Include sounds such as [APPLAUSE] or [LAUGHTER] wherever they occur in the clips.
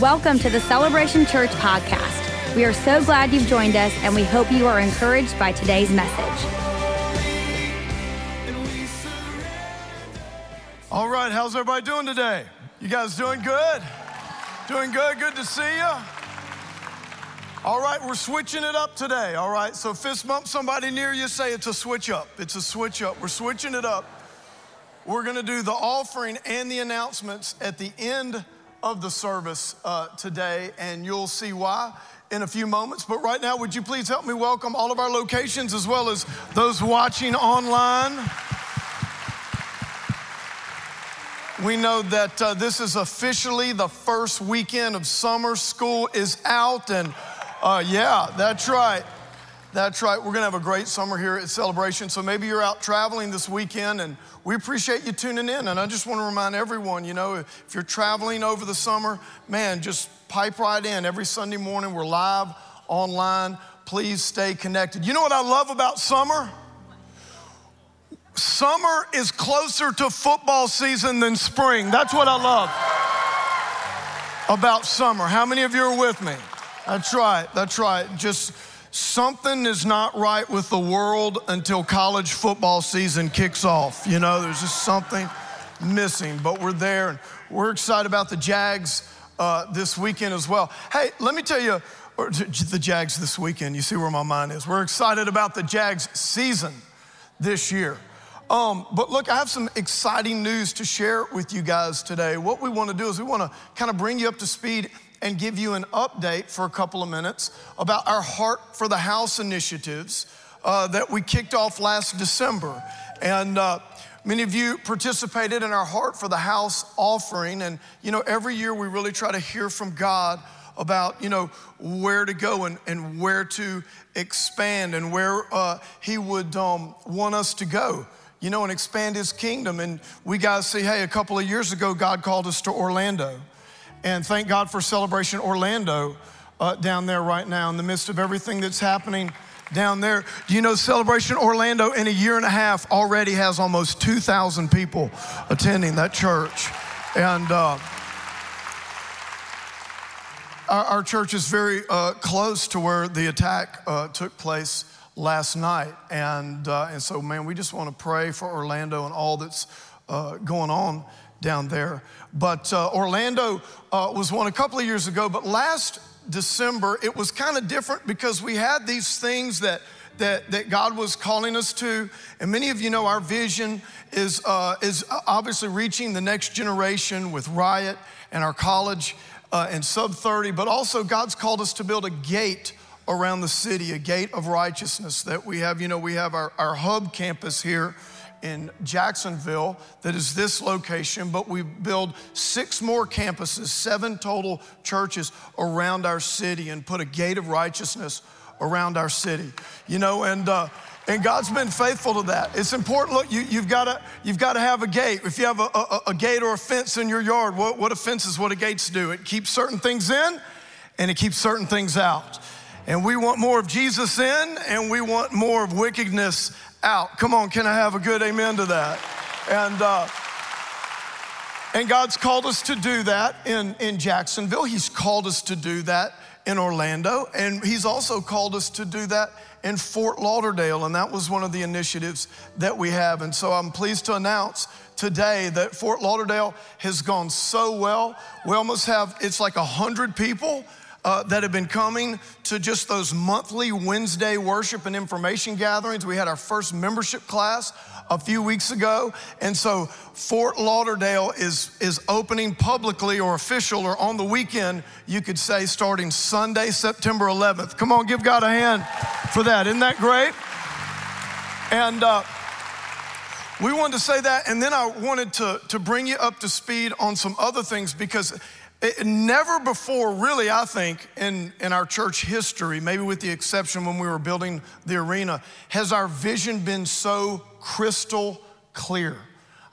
Welcome to the Celebration Church podcast. We are so glad you've joined us, and we hope you are encouraged by today's message. All right, how's everybody doing today? You guys doing good? Doing good? Good to see you. All right, we're switching it up today. All right, so fist bump somebody near you, say it's a switch up. It's a switch up. We're switching it up. We're gonna do the offering and the announcements at the end of the service uh, today, and you'll see why in a few moments. But right now, would you please help me welcome all of our locations as well as those watching online? We know that uh, this is officially the first weekend of summer. School is out, and uh, yeah, that's right. That's right. We're going to have a great summer here at Celebration. So maybe you're out traveling this weekend, and we appreciate you tuning in. And I just want to remind everyone you know, if you're traveling over the summer, man, just pipe right in. Every Sunday morning, we're live online. Please stay connected. You know what I love about summer? Summer is closer to football season than spring. That's what I love about summer. How many of you are with me? That's right. That's right. Just something is not right with the world until college football season kicks off. You know, there's just something missing, but we're there and we're excited about the Jags uh, this weekend as well. Hey, let me tell you, the Jags this weekend, you see where my mind is. We're excited about the Jags season this year. Um, but look, I have some exciting news to share with you guys today. What we want to do is we want to kind of bring you up to speed and give you an update for a couple of minutes about our Heart for the House initiatives uh, that we kicked off last December. And uh, many of you participated in our Heart for the House offering. And, you know, every year we really try to hear from God about, you know, where to go and, and where to expand and where uh, He would um, want us to go you know, and expand his kingdom. And we to see, hey, a couple of years ago, God called us to Orlando. And thank God for Celebration Orlando uh, down there right now in the midst of everything that's happening down there. Do you know Celebration Orlando in a year and a half already has almost 2,000 people attending that church? And uh, our, our, church is very uh, close to where the attack uh, took place last night. And, uh, and so, man, we just want to pray for Orlando and all that's uh, going on down there. But uh, Orlando uh, was one a couple of years ago, but last December it was kind of different because we had these things that. That, that God was calling us to. And many of you know our vision is, uh, is obviously reaching the next generation with Riot and our college uh, and sub 30, but also God's called us to build a gate around the city, a gate of righteousness that we have. You know, we have our, our hub campus here in Jacksonville that is this location, but we build six more campuses, seven total churches around our city and put a gate of righteousness around our city. You know, and uh, and God's been faithful to that. It's important. Look, you, have got to you've got to have a gate. If you have a, a, a gate or a fence in your yard, what, what a fence is what a gates do. It keeps certain things in, and it keeps certain things out. And we want more of Jesus in, and we want more of wickedness out. Come on, can I have a good amen to that? And, uh, and God's called us to do that in, in Jacksonville. He's called us to do that in Orlando. And He's also called us to do that in Fort Lauderdale. And that was one of the initiatives that we have. And so I'm pleased to announce today that Fort Lauderdale has gone so well. We almost have, it's like 100 people uh, that have been coming to just those monthly Wednesday worship and information gatherings. We had our first membership class a few weeks ago. And so Fort Lauderdale is, is opening publicly or official or on the weekend, you could say, starting Sunday, September 11th. Come on, give God a hand for that. Isn't that great? And uh, we wanted to say that. And then I wanted to, to bring you up to speed on some other things because it, never before, really, I think, in, in our church history, maybe with the exception when we were building the arena, has our vision been so crystal clear.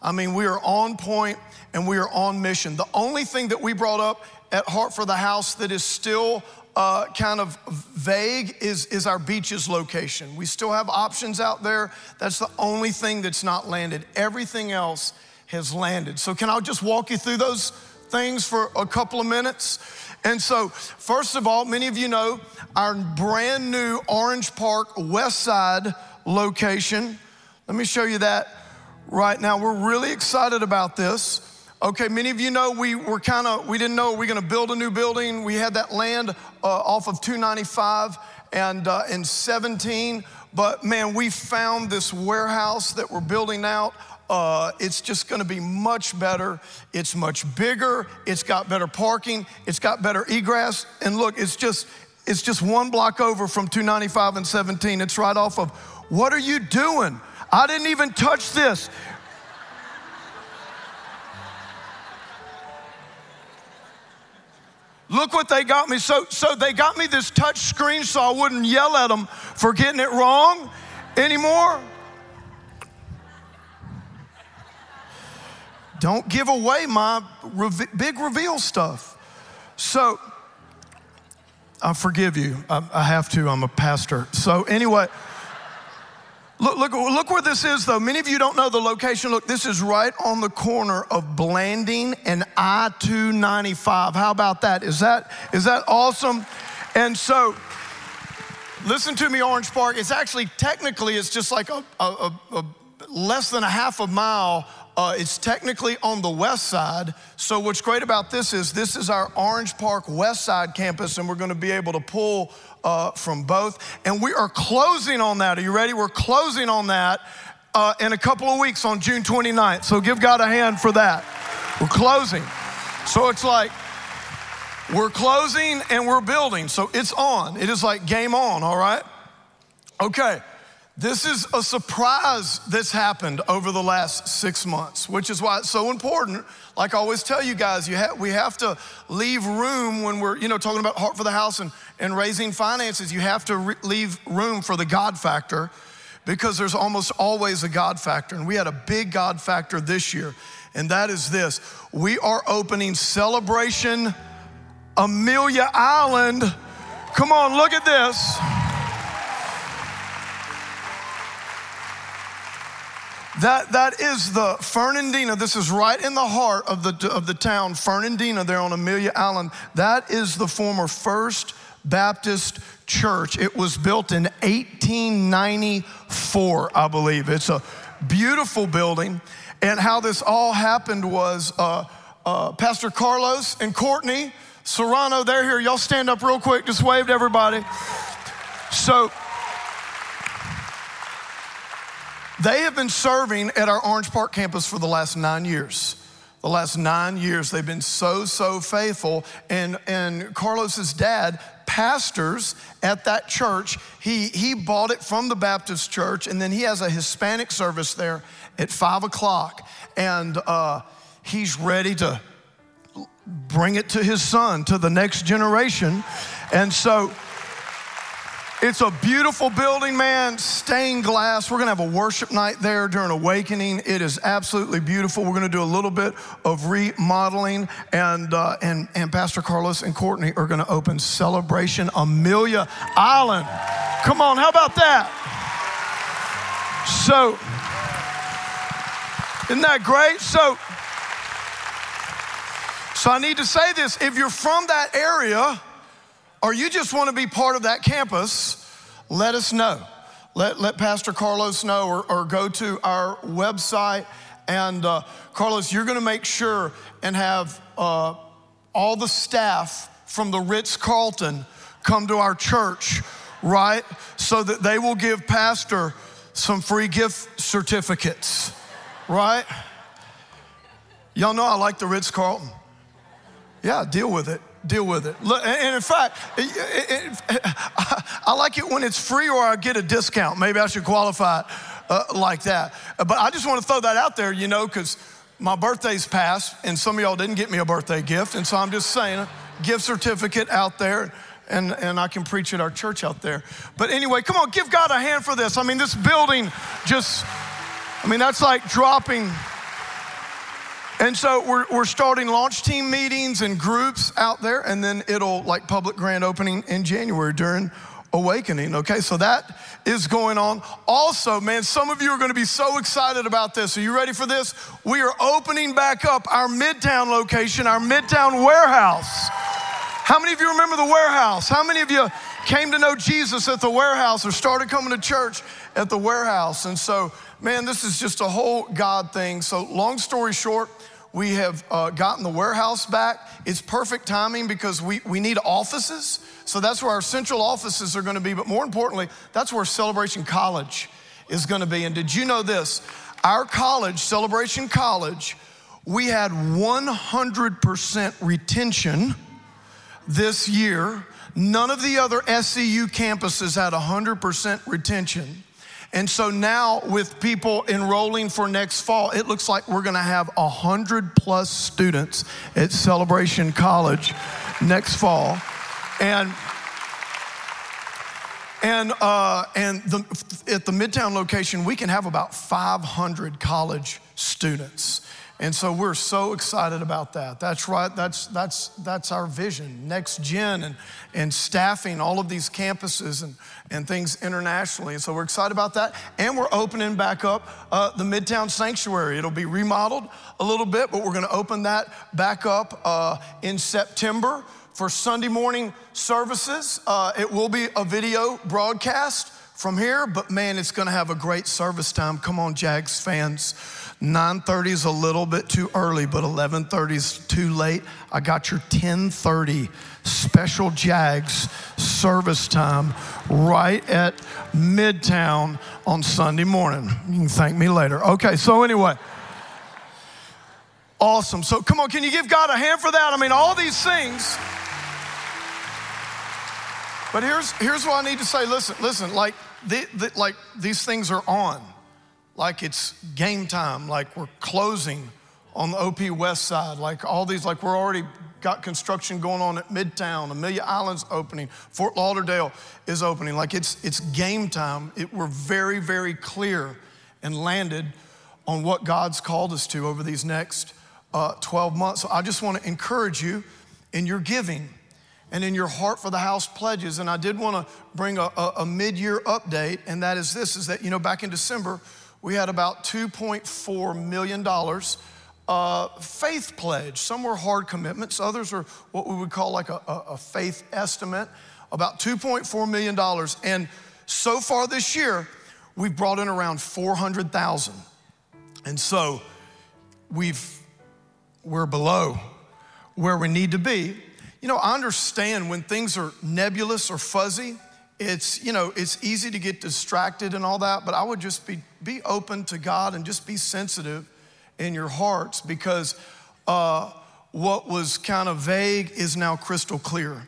I mean, we are on point and we are on mission. The only thing that we brought up at Heart for the House that is still uh, kind of vague is, is our beaches location. We still have options out there. That's the only thing that's not landed. Everything else has landed. So, can I just walk you through those? Things for a couple of minutes. And so, first of all, many of you know our brand new Orange Park West Side location. Let me show you that right now. We're really excited about this. Okay, many of you know we were kind of, we didn't know we are going to build a new building. We had that land uh, off of 295 and uh, in 17, but man, we found this warehouse that we're building out. Uh, it's just going to be much better. It's much bigger. It's got better parking. It's got better egress. And look, it's just it's just one block over from 295 and 17. It's right off of. What are you doing? I didn't even touch this. Look what they got me. So, so they got me this touch screen so I wouldn't yell at them for getting it wrong anymore. Don't give away my big reveal stuff. So, I forgive you. I, I have to. I'm a pastor. So, anyway. Look, look, look where this is, though. Many of you don't know the location. Look, this is right on the corner of Blanding and I 295. How about that? Is that, is that awesome? And so, listen to me, Orange Park. It's actually, technically, it's just like a, a, a, a less than a half a mile uh, it's technically on the west side. So, what's great about this is this is our Orange Park West Side campus, and we're going to be able to pull uh, from both. And we are closing on that. Are you ready? We're closing on that uh, in a couple of weeks on June 29th. So, give God a hand for that. We're closing. So, it's like, we're closing and we're building. So it's on. It is like game on, all right? Okay. This is a surprise that's happened over the last six months, which is why it's so important. Like I always tell you guys, you we have to leave room when we're, you know, talking about heart for the house and, and raising finances. You have to re- leave room for the God factor because there's almost always a God factor. And we had a big God factor this year, and that is this we are opening Celebration Amelia Island. Come on, look at this. That, that is the Fernandina. This is right in the heart of the, of the town, Fernandina, there on Amelia Island. That is the former First Baptist Church. It was built in 1894, I believe. It's a beautiful building. And how this all happened was uh, uh, Pastor Carlos and Courtney Serrano, they're here. Y'all stand up real quick, just wave to everybody. So, They have been serving at our Orange Park campus for the last nine years. The last nine years, they've been so, so faithful. And, and Carlos's dad pastors at that church. He, he bought it from the Baptist church, and then he has a Hispanic service there at five o'clock. And uh, he's ready to bring it to his son, to the next generation. And so, it's a beautiful building, man, stained glass. We're gonna have a worship night there during Awakening. It is absolutely beautiful. We're gonna do a little bit of remodeling, and, uh, and, and Pastor Carlos and Courtney are gonna open Celebration Amelia Island. Come on, how about that? So, isn't that great? So, so I need to say this if you're from that area, or you just want to be part of that campus, let us know. Let, let Pastor Carlos know or, or go to our website. And uh, Carlos, you're going to make sure and have uh, all the staff from the Ritz Carlton come to our church, right? So that they will give Pastor some free gift certificates, right? Y'all know I like the Ritz Carlton. Yeah, deal with it deal with it. And in fact, I like it when it's free or I get a discount. Maybe I should qualify it uh, like that. But I just want to throw that out there, you know, because my birthday's passed and some of y'all didn't get me a birthday gift. And so I'm just saying, gift certificate out there. And, and I can preach at our church out there. But anyway, come on, give God a hand for this. I mean, this building just, I mean, that's like dropping and so we're, we're starting launch team meetings and groups out there, and then it'll like public grand opening in January during awakening. Okay, so that is going on. Also, man, some of you are going to be so excited about this. Are you ready for this? We are opening back up our Midtown location, our Midtown warehouse. How many of you remember the warehouse? How many of you came to know Jesus at the warehouse or started coming to church at the warehouse? And so, man, this is just a whole God thing. So, long story short, we have uh, gotten the warehouse back. It's perfect timing because we, we need offices. So that's where our central offices are going to be. But more importantly, that's where Celebration College is going to be. And did you know this? Our college, Celebration College, we had 100% retention this year. None of the other SCU campuses had 100% retention. And so now, with people enrolling for next fall, it looks like we're gonna have 100 plus students at Celebration College next fall. And and, uh, and the, at the Midtown location, we can have about 500 college students. And so we're so excited about that. That's right, that's, that's, that's our vision. Next gen and, and staffing all of these campuses and, and things internationally. And so we're excited about that. And we're opening back up uh, the Midtown Sanctuary. It'll be remodeled a little bit, but we're gonna open that back up uh, in September for Sunday morning services. Uh, it will be a video broadcast from here, but man, it's gonna have a great service time. Come on, Jags fans. 9:30 is a little bit too early, but 11:30 is too late. I got your 10:30 special Jags service time right at Midtown on Sunday morning. You can thank me later. Okay, so anyway, awesome. So come on, can you give God a hand for that? I mean, all these things. But here's here's what I need to say. Listen, listen. Like the, the, like these things are on like it's game time, like we're closing on the OP West side, like all these, like we're already got construction going on at Midtown, Amelia Island's opening, Fort Lauderdale is opening. Like it's, it's game time. It, we're very, very clear and landed on what God's called us to over these next uh, 12 months. So I just want to encourage you in your giving and in your heart for the house pledges. And I did want to bring a, a, a mid-year update, and that is this, is that, you know, back in December, we had about $2.4 million uh, faith pledge. Some were hard commitments, others are what we would call like a, a, a faith estimate, about $2.4 million. And so far this year, we've brought in around 400,000. And so we've, we're below where we need to be. You know, I understand when things are nebulous or fuzzy, it's you know it's easy to get distracted and all that but i would just be be open to god and just be sensitive in your hearts because uh, what was kind of vague is now crystal clear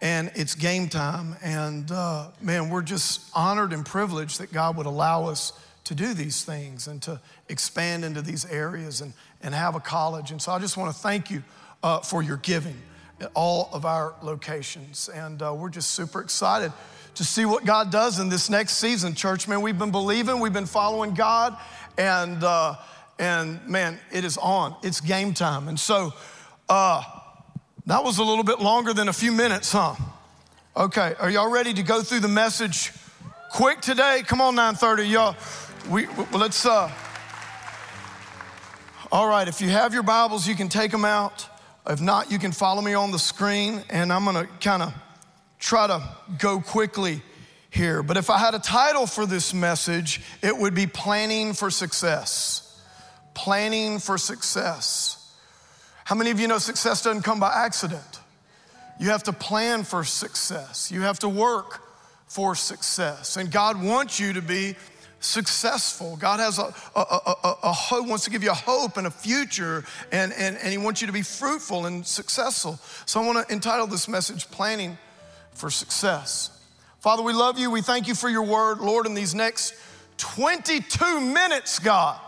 and it's game time and uh, man we're just honored and privileged that god would allow us to do these things and to expand into these areas and, and have a college. And so i just want to thank you uh, for your giving at all of our locations. And uh, we're just super excited to see what God does in this next season, church. Man, we've been believing, we've been following God, and uh, and man, it is on. It's game time. And so uh, that was a little bit longer than a few minutes, huh? Okay, are y'all ready to go through the message quick today? Come on, 9:30, y'all. We let's. Uh, all right, if you have your Bibles, you can take them out. If not, you can follow me on the screen, and I'm gonna kind of try to go quickly here. But if I had a title for this message, it would be Planning for Success. Planning for Success. How many of you know success doesn't come by accident? You have to plan for success, you have to work for success. And God wants you to be successful. God has a, a, a, a, hope, wants to give you a hope and a future, and, and, and He wants you to be fruitful and successful. So I want to entitle this message Planning for success. Father, we love you. We thank you for your word. Lord, in these next 22 minutes, God,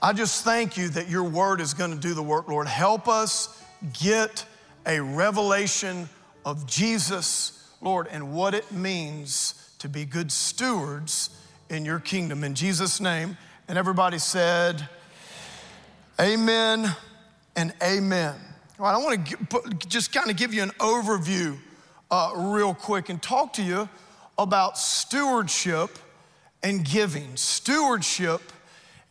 I just thank you that your word is going to do the work, Lord. Help us get a revelation of Jesus, Lord, and what it means to be good stewards in your kingdom. In Jesus' name. And everybody said, Amen and amen. All right, I want to just kind of give you an overview uh, real quick and talk to you about stewardship and giving. Stewardship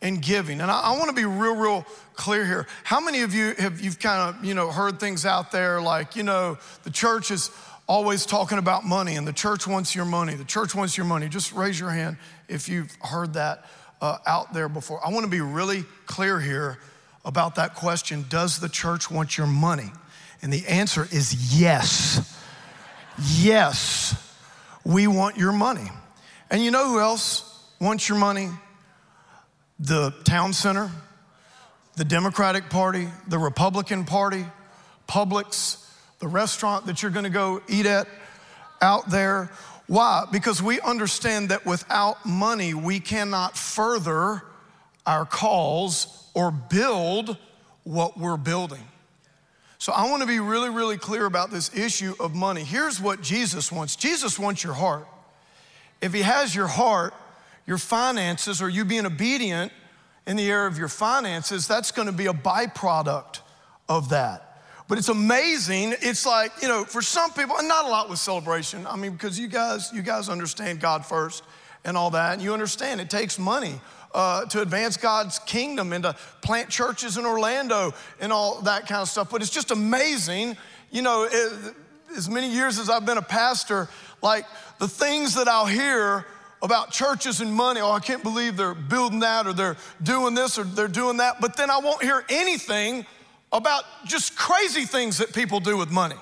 and giving. And I, I want to be real, real clear here. How many of you have you've kind of you know heard things out there like you know the church is always talking about money and the church wants your money. The church wants your money. Just raise your hand if you've heard that uh, out there before. I want to be really clear here about that question Does the church want your money? And the answer is yes. Yes, we want your money. And you know who else wants your money? The town center, the Democratic Party, the Republican Party, Publix, the restaurant that you're gonna go eat at out there. Why? Because we understand that without money, we cannot further our cause or build what we're building. So I want to be really, really clear about this issue of money. Here's what Jesus wants Jesus wants your heart. If He has your heart, your finances, or you being obedient in the area of your finances, that's going to be a byproduct of that. But it's amazing. It's like, you know, for some people, and not a lot with celebration. I mean, because you guys, you guys understand God first and all that, and you understand it takes money uh, to advance God's kingdom and to plant churches in Orlando and all that kind of stuff. But it's just amazing, you know, it, as many years as I've been a pastor, like the things that I'll hear about churches and money. Oh, I can't believe they're building that or they're doing this or they're doing that. But then I won't hear anything about just crazy things that people do with money.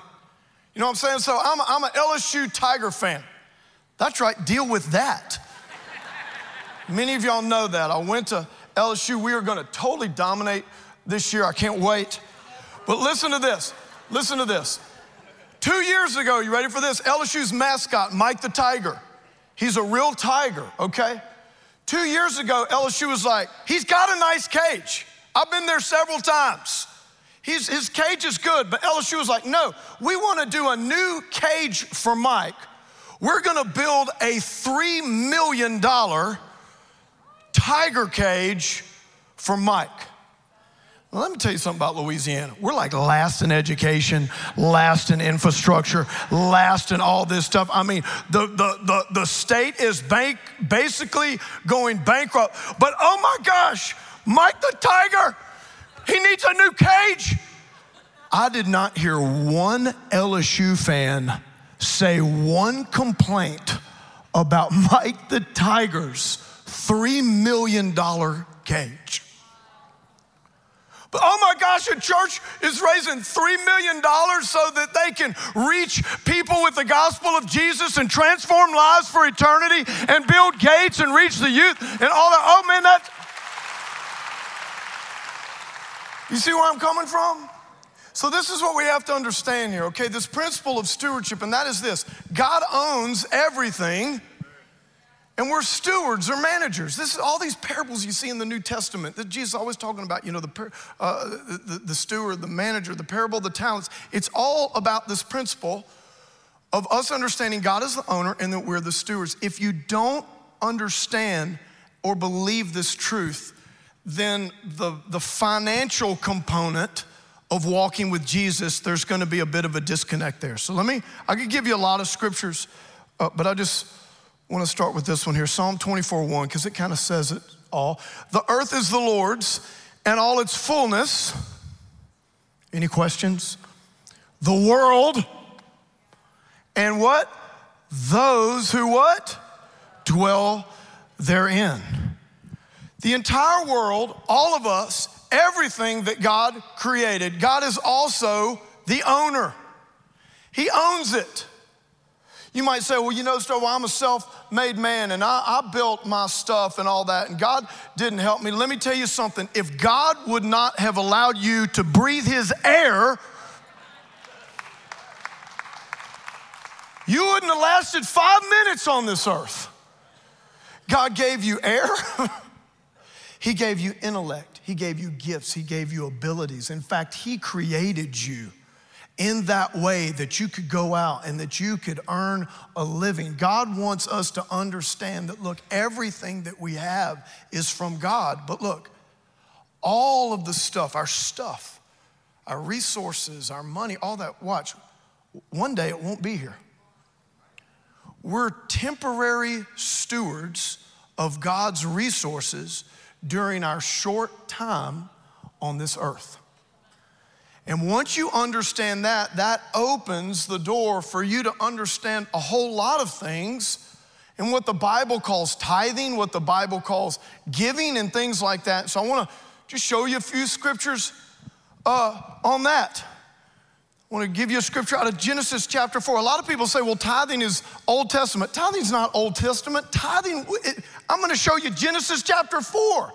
You know what I'm saying? So I'm, I'm an LSU Tiger fan. That's right, deal with that. Many of y'all know that. I went to LSU. We are going to totally dominate this year. I can't wait. But listen to this. Listen to this. Two years ago, you ready for this? LSU's mascot, Mike the Tiger. He's a real tiger, okay? Two years ago, LSU was like, he's got a nice cage. I've been there several times. He's, his cage is good, but LSU was like, no, we want to do a new cage for Mike. We're going to build a $3 million tiger cage for Mike. Well, let me tell you something about Louisiana. We're like last in education, last in infrastructure, last in all this stuff. I mean, the, the, the, the state is bank, basically going bankrupt. But oh my gosh, Mike the Tiger, he needs a new cage. I did not hear one LSU fan say one complaint about Mike the Tiger's $3 million cage. But oh my gosh, a church is raising $3 million so that they can reach people with the gospel of Jesus and transform lives for eternity and build gates and reach the youth and all that. Oh man, that. You see where I'm coming from? So, this is what we have to understand here, okay? This principle of stewardship, and that is this God owns everything and we're stewards or managers. This is all these parables you see in the New Testament that Jesus is always talking about, you know, the, uh, the, the steward, the manager, the parable the talents. It's all about this principle of us understanding God is the owner and that we're the stewards. If you don't understand or believe this truth, then the, the financial component of walking with Jesus, there's gonna be a bit of a disconnect there. So let me, I could give you a lot of scriptures, uh, but I just, I want to start with this one here Psalm 24 1, because it kind of says it all. The earth is the Lord's and all its fullness. Any questions? The world and what? Those who what? Dwell therein. The entire world, all of us, everything that God created, God is also the owner. He owns it. You might say, well, you know, Stowe, I'm a self made man and I, I, built my stuff and all that, and God didn't help me. Let me tell you something. If God would not have allowed you to breathe His air, you wouldn't have lasted five minutes on this earth. God gave you air, [LAUGHS] He gave you intellect, He gave you gifts, He gave you abilities. In fact, He created you in that way that you could go out and that you could earn a living. God wants us to understand that, look, everything that we have is from God. But look, all of the stuff, our stuff, our resources, our money, all that, watch, one day it won't be here. we're temporary stewards of God's resources during our short time on this earth. And once you understand that, that opens the door for you to understand a whole lot of things and what the Bible calls tithing, what the Bible calls giving, and things like that. So I want to just show you a few scriptures uh, on that. I want to give you a scripture out of Genesis chapter 4. A lot of people say, well, tithing is Old Testament. Tithing's not Old Testament. Tithing, it, I'm going to show you Genesis chapter 4.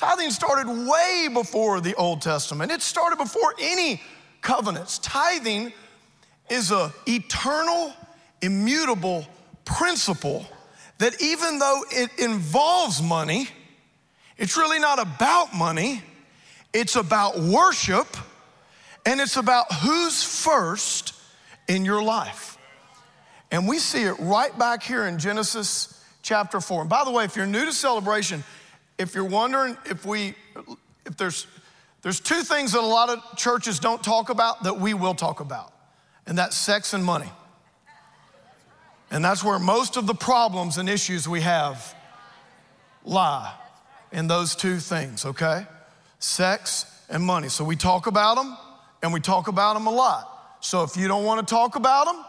Tithing started way before the Old Testament. It started before any covenants. Tithing is an eternal, immutable principle that even though it involves money, it's really not about money, it's about worship and it's about who's first in your life. And we see it right back here in Genesis chapter 4. And by the way, if you're new to celebration, if you're wondering if we, if there's, there's two things that a lot of churches don't talk about that we will talk about, and that's sex and money. And that's where most of the problems and issues we have lie in those two things, okay? Sex and money. So we talk about them, and we talk about them a lot. So if you don't want to talk about them,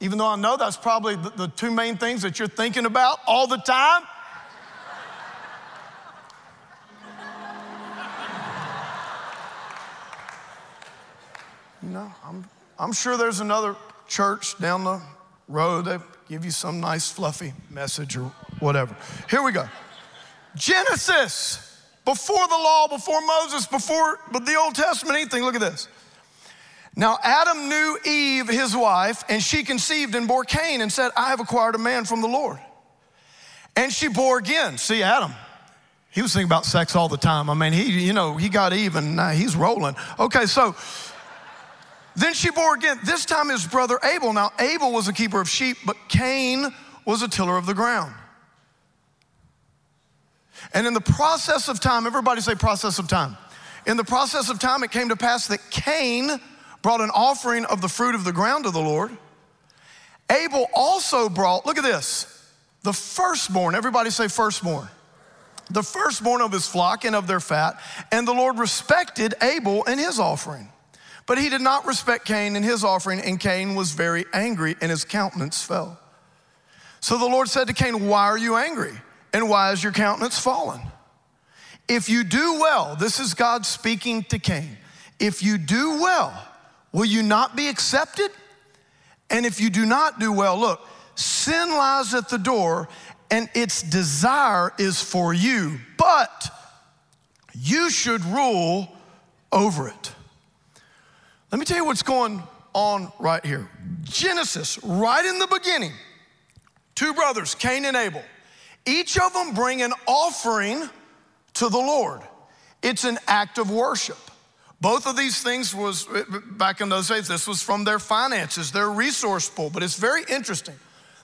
even though I know that's probably the, the two main things that you're thinking about all the time, you know, I'm, I'm sure there's another church down the road that give you some nice fluffy message or whatever. Here we go. Genesis, before the law, before Moses, before the Old Testament, anything. Look at this. Now, Adam knew Eve, his wife, and she conceived and bore Cain and said, I have acquired a man from the Lord. And she bore again. See, Adam, he was thinking about sex all the time. I mean, he, you know, he got Eve and now he's rolling. Okay, so then she bore again, this time his brother Abel. Now, Abel was a keeper of sheep, but Cain was a tiller of the ground. And in the process of time, everybody say process of time. In the process of time, it came to pass that Cain brought an offering of the fruit of the ground to the Lord. Abel also brought, look at this, the firstborn. Everybody say firstborn. The firstborn of his flock and of their fat. And the Lord respected Abel and his offering. But he did not respect Cain and his offering, and Cain was very angry, and his countenance fell. So the Lord said to Cain, Why are you angry? And why is your countenance fallen? If you do well, this is God speaking to Cain. If you do well, Will you not be accepted? And if you do not do well, look, sin lies at the door and its desire is for you, but you should rule over it. Let me tell you what's going on right here. Genesis, right in the beginning, two brothers, Cain and Abel, each of them bring an offering to the Lord. It's an act of worship. Both of these things was back in those days, this was from their finances, their resource pool. But it's very interesting.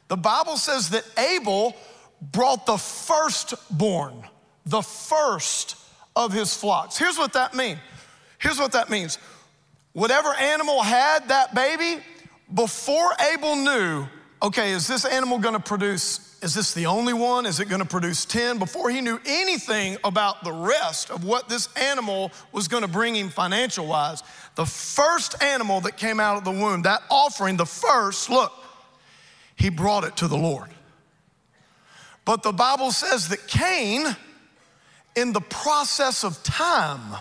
The Bible says that Abel brought the firstborn, the first of his flocks. Here's what that means. Here's what that means. Whatever animal had that baby, before Abel knew, okay, is this animal gonna produce is this the only one? Is it gonna produce 10? Before he knew anything about the rest of what this animal was gonna bring him financial wise, the first animal that came out of the womb, that offering, the first, look, he brought it to the Lord. But the Bible says that Cain, in the process of time,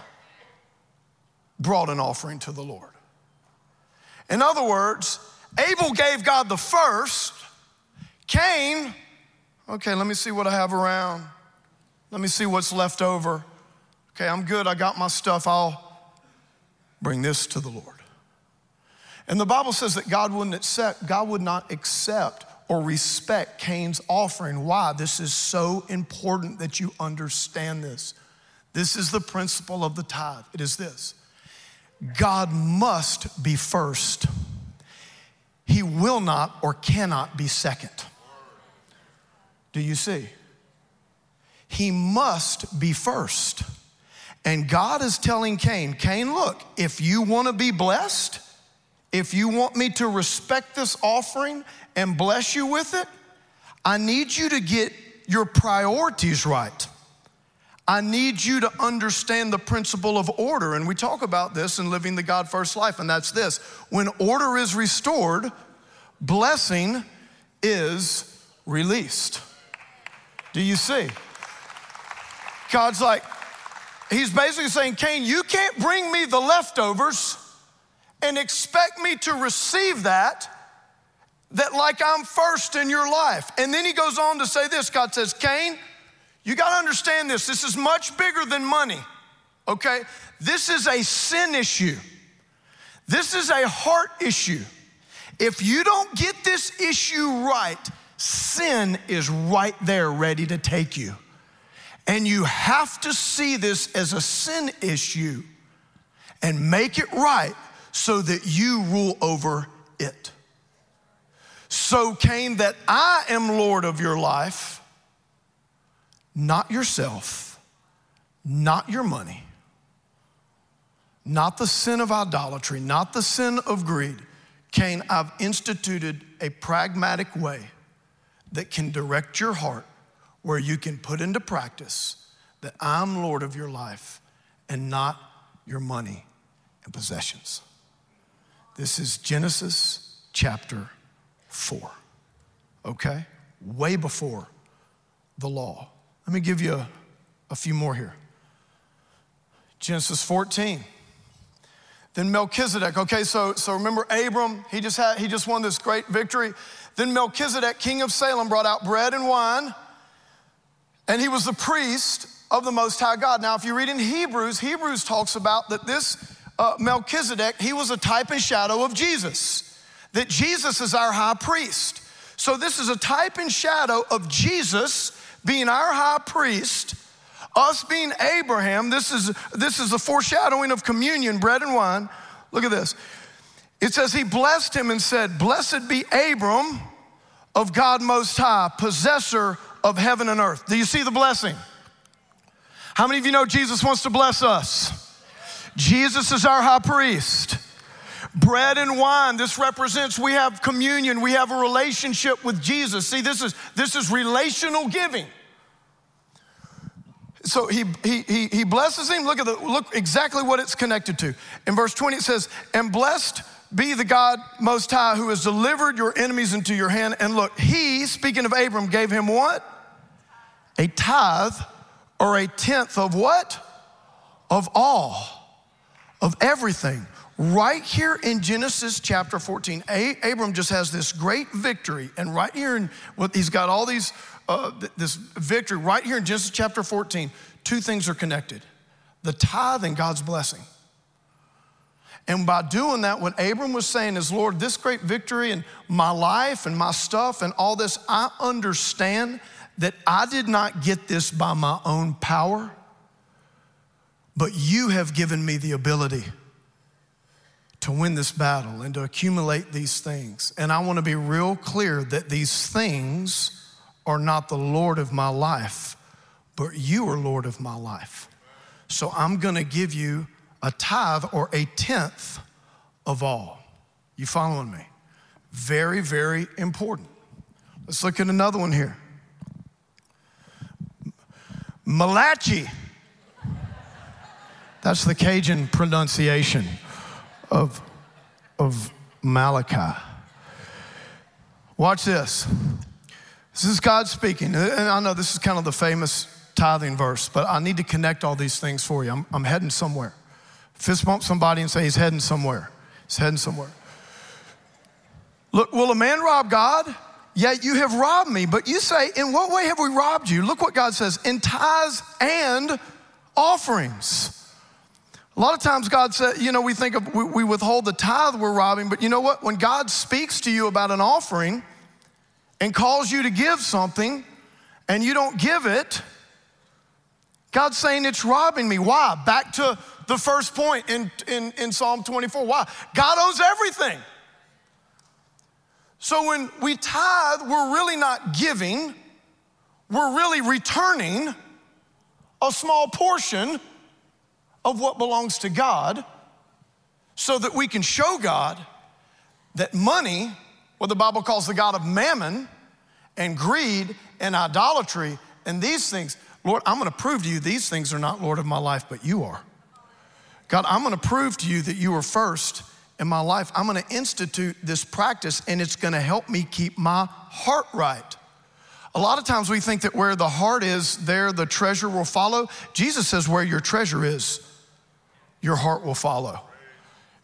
brought an offering to the Lord. In other words, Abel gave God the first, Cain Okay, let me see what I have around. Let me see what's left over. Okay, I'm good. I got my stuff. I'll bring this to the Lord. And the Bible says that God wouldn't accept, God would not accept or respect Cain's offering. Why? This is so important that you understand this. This is the principle of the tithe. It is this God must be first, He will not or cannot be second. Do you see? He must be first. And God is telling Cain, Cain, look, if you want to be blessed, if you want me to respect this offering and bless you with it, I need you to get your priorities right. I need you to understand the principle of order. And we talk about this in living the God first life, and that's this when order is restored, blessing is released. Do you see? God's like, He's basically saying, Cain, you can't bring me the leftovers and expect me to receive that that like I'm first in your life. And then he goes on to say this God says, Cain, you got to understand this. This is much bigger than money, okay? This is a sin issue, this is a heart issue. If you don't get this issue right, sin is right there ready to take you. And you have to see this as a sin issue and make it right so that you rule over it. So Cain, that I am Lord of your life, not yourself, not your money, not the sin of idolatry, not the sin of greed. Cain, I've instituted a pragmatic way that can direct your heart where you can put into practice that I'm Lord of your life and not your money and possessions. This is Genesis chapter 4. Okay? Way before the law. Let me give you a, a few more here. Genesis 14. Then Melchizedek, okay, so, so remember Abram, he just had he just won this great victory. Then Melchizedek, king of Salem, brought out bread and wine, and he was the priest of the Most High God. Now, if you read in Hebrews, Hebrews talks about that this uh, Melchizedek, he was a type and shadow of Jesus that Jesus is our high priest. So, this is a type and shadow of Jesus being our high priest, us being Abraham. This is, this is a foreshadowing of communion, bread and wine. Look at this. It says, He blessed him and said, Blessed be Abram of God Most High, possessor of heaven and earth. Do you see the blessing? How many of you know Jesus wants to bless us? Jesus is our high priest bread and wine this represents we have communion we have a relationship with jesus. See this is this is relational giving. So he, he, he, blesses him. Look at the look exactly what it's connected to. In verse 20 it says and blessed be the god most high who has delivered your enemies into your hand. And look he speaking of abram gave him what? A tithe or a tenth of what? Of all of everything right here in Genesis chapter 14, Abram just has this great victory. And right here, in, well, he's got all these, uh, this victory right here in Genesis chapter 14. Two things are connected the tithe and God's blessing. And by doing that, what Abram was saying is, Lord, this great victory and my life and my stuff and all this, I understand that I did not get this by my own power, but you have given me the ability to win this battle and to accumulate these things. And I want to be real clear that these things are not the Lord of my life, but you are Lord of my life. So I'm going to give you a tithe or a tenth of all. You following me? Very, very important. Let's look at another one here. Malachi. That's the Cajun pronunciation of, of Malachi. Watch this. This is God speaking. And I know this is kind of the famous tithing verse, but I need to connect all these things for you. I'm, I'm heading somewhere. Fist bump somebody and say, He's heading somewhere. He's heading somewhere. Look, will a man rob God? Yet you have robbed me. But you say, In what way have we robbed you? Look what God says in tithes and offerings. A lot of times God said, you know, we think of, we, we withhold the tithe we're robbing, but you know what? When God speaks to you about an offering and calls you to give something and you don't give it, God's saying it's robbing me. Why? Back to the first point in, in, in Psalm 24. Why? God owes everything. So when we tithe, we're really not giving, we're really returning a small portion of what belongs to God so that we can show God that money, what the Bible calls the God of mammon, and greed and idolatry and these things, Lord, I'm gonna prove to you these things are not Lord of my life, but you are. God, I'm gonna prove to you that you are first in my life. I'm gonna institute this practice and it's gonna help me keep my heart right. A lot of times we think that where the heart is, there the treasure will follow. Jesus says, where your treasure is, your heart will follow.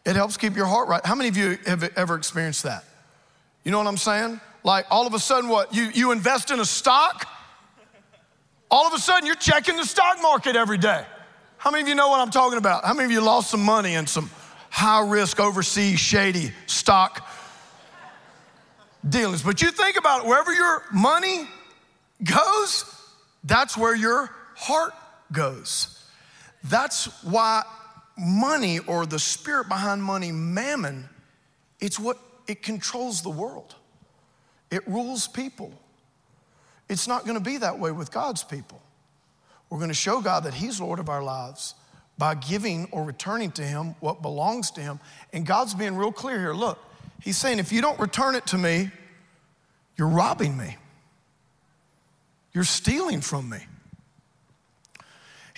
It helps keep your heart right. How many of you have ever experienced that? You know what I'm saying? Like all of a sudden, what? You, you invest in a stock, all of a sudden you're checking the stock market every day. How many of you know what I'm talking about? How many of you lost some money in some high risk overseas shady stock dealings? But you think about it, wherever your money goes, that's where your heart goes. That's why money or the spirit behind money, mammon, it's what it controls the world. It rules people. It's not going to be that way with God's people. We're going to show God that He's Lord of our lives by giving or returning to Him what belongs to Him. And God's being real clear here. Look, He's saying, if you don't return it to me, you're robbing me. You're stealing from me.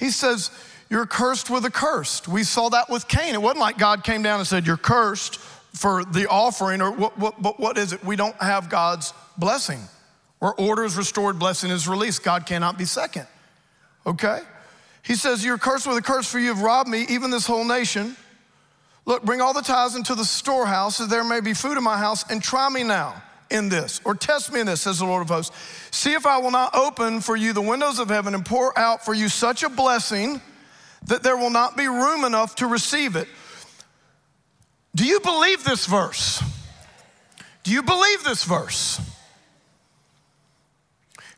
He says, You're cursed with a curse. We saw that with Cain. It wasn't like God came down and said, You're cursed for the offering, or what, what, but what is it? We don't have God's blessing. Where order is restored, blessing is released. God cannot be second. Okay? He says, You're cursed with a curse, for you have robbed me, even this whole nation. Look, bring all the tithes into the storehouse, that there may be food in my house, and try me now in this, or test me in this, says the Lord of hosts. See if I will not open for you the windows of heaven and pour out for you such a blessing that there will not be room enough to receive it. Do you believe this verse? Do you believe this verse?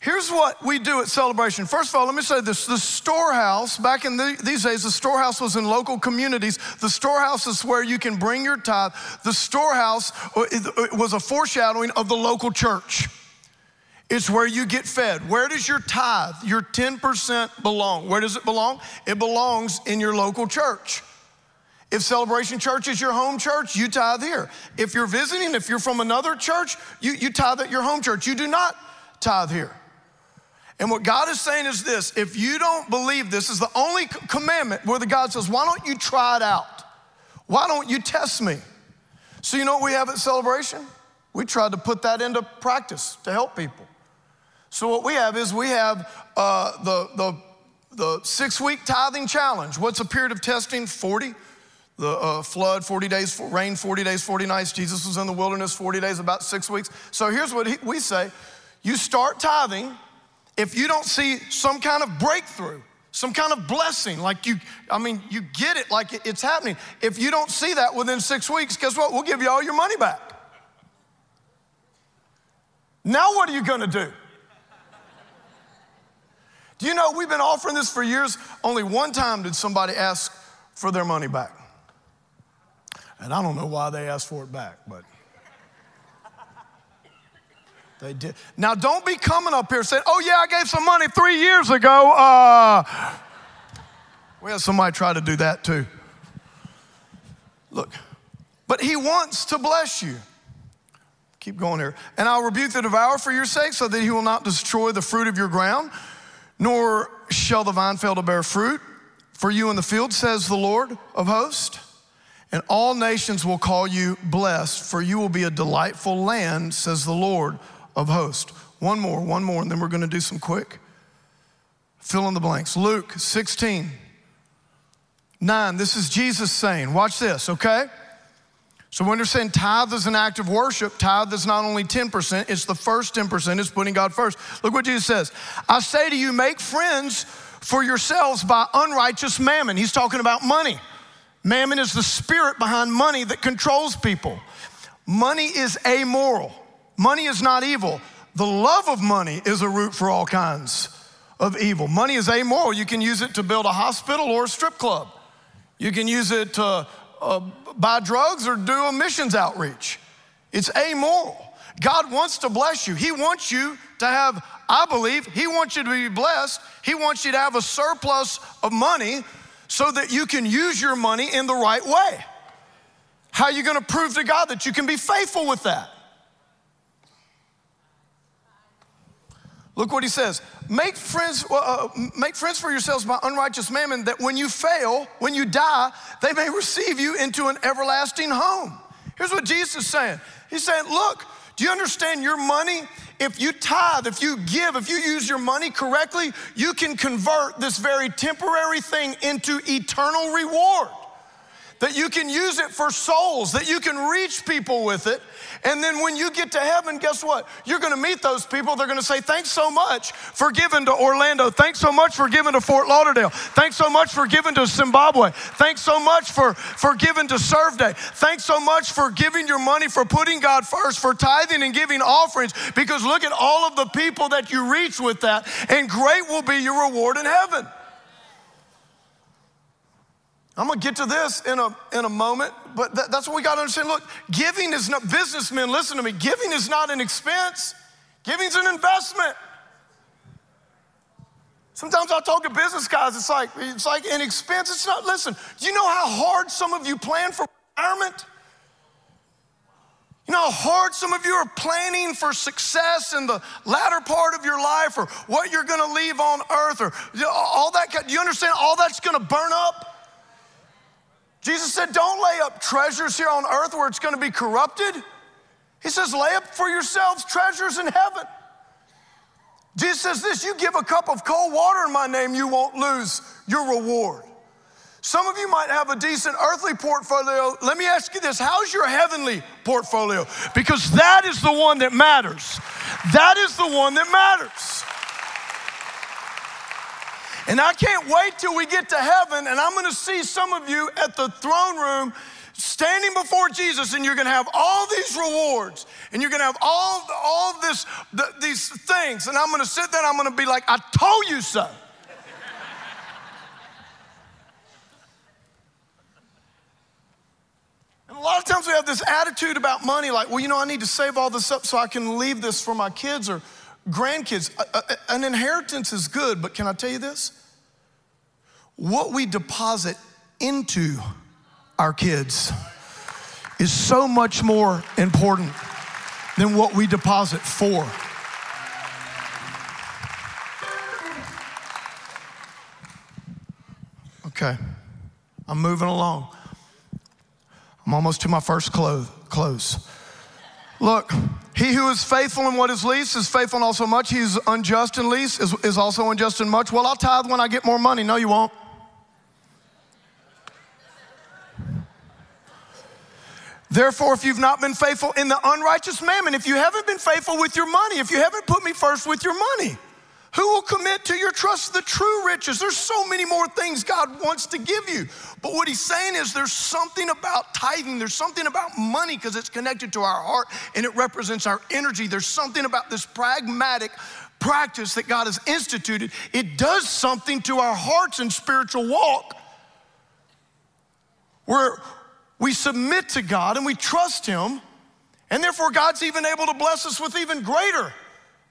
Here's what we do at Celebration. First of all, let me say this the storehouse, back in the, these days, the storehouse was in local communities. The storehouse is where you can bring your tithe. The storehouse uh, was a foreshadowing of the local church. It's where you get fed. Where does your tithe, your 10% belong? Where does it belong? It belongs in your local church. If Celebration Church is your home church, you tithe here. If you're visiting, if you're from another church, you, you tithe at your home church. You do not tithe here. And what God is saying is this if you don't believe this is the only commandment where the God says, why don't you try it out? Why don't you test me? So, you know what we have at Celebration? We tried to put that into practice to help people. So, what we have is we have uh, the, the, the six week tithing challenge. What's a period of testing? 40. The uh, flood, 40 days, rain, 40 days, 40 nights. Jesus was in the wilderness 40 days, about six weeks. So here's what he, we say you start tithing if you don't see some kind of breakthrough, some kind of blessing, like you, I mean, you get it like it's happening. If you don't see that within six weeks, guess what? We'll give you all your money back. Now, what are you gonna do? Do you know we've been offering this for years? Only one time did somebody ask for their money back. And I don't know why they asked for it back, but they did. Now, don't be coming up here saying, oh, yeah, I gave some money three years ago. Uh, we had somebody try to do that too. Look, but he wants to bless you. Keep going here. And I'll rebuke the devourer for your sake, so that he will not destroy the fruit of your ground, nor shall the vine fail to bear fruit for you in the field, says the Lord of hosts. And all nations will call you blessed, for you will be a delightful land, says the Lord of hosts. One more, one more, and then we're going to do some quick. Fill in the blanks. Luke 16, 9. This is Jesus saying, watch this, okay? So when you're saying tithe is an act of worship, tithe is not only 10%, it's the first 10%, it's putting God first. Look what Jesus says. I say to you, make friends for yourselves by unrighteous mammon. He's talking about money. Mammon is the spirit behind money that controls people. Money is amoral. Money is not evil. The love of money is a root for all kinds of evil. Money is amoral. You can use it to build a hospital or a strip club. You can use it to uh, buy drugs or do a missions outreach. It's amoral. God wants to bless you. He wants you to have, I believe, He wants you to be blessed. He wants you to have a surplus of money so that you can use your money in the right way. How are you going to prove to God that you can be faithful with that? Look what he says. Make friends, uh, make friends for yourselves by unrighteous mammon, that when you fail, when you die, they may receive you into an everlasting home. Here's what Jesus is saying. He's saying, look, do you understand your money? If you tithe, if you give, if you use your money correctly, you can convert this very temporary thing into eternal reward that you can use it for souls, that you can reach people with it. And then when you get to heaven, guess what? You're gonna meet those people. They're gonna say, Thanks so much for giving to Orlando. Thanks so much for giving to Fort Lauderdale. Thanks so much for giving to Zimbabwe. Thanks so much for, for giving to Serve Day. Thanks so much for giving your money, for putting God first, for tithing and giving offerings. Because look at all of the people that you reach with that, and great will be your reward in heaven. I'm gonna get to this in a, in a moment, but that, that's what we gotta understand. Look, giving is not, businessmen, listen to me, giving is not an expense, giving's an investment. Sometimes I talk to business guys, it's like, it's like an expense. It's not, listen, you know how hard some of you plan for retirement? You know how hard some of you are planning for success in the latter part of your life or what you're gonna leave on earth or all that. Do you understand all that's gonna burn up? Jesus said, Don't lay up treasures here on earth where it's going to be corrupted. He says, Lay up for yourselves treasures in heaven. Jesus says this you give a cup of cold water in my name, you won't lose your reward. Some of you might have a decent earthly portfolio. Let me ask you this how's your heavenly portfolio? Because that is the one that matters. That is the one that matters. And I can't wait till we get to heaven and I'm gonna see some of you at the throne room standing before Jesus and you're gonna have all these rewards and you're gonna have all, all this, the, these things. And I'm gonna sit there and I'm gonna be like, I told you so. [LAUGHS] And a lot of times we have this attitude about money like, well, you know, I need to save all this up so I can leave this for my kids or grandkids, an inheritance is good, but can I tell you this? What we deposit into our kids is so much more important than what we deposit for. Okay, I'm moving along. I'm almost to my first close. Look, he who is faithful in what is least is faithful in also much. He is unjust in least is, is also unjust in much. Well, I'll tithe when I get more money. No, you won't. Therefore, if you've not been faithful in the unrighteous mammon, if you haven't been faithful with your money, if you haven't put me first with your money, who will commit to your trust the true riches? There's so many more things God wants to give you. But what he's saying is there's something about tithing, there's something about money because it's connected to our heart and it represents our energy. There's something about this pragmatic practice that God has instituted. It does something to our hearts and spiritual walk where we submit to God and we trust Him, and therefore God's even able to bless us with even greater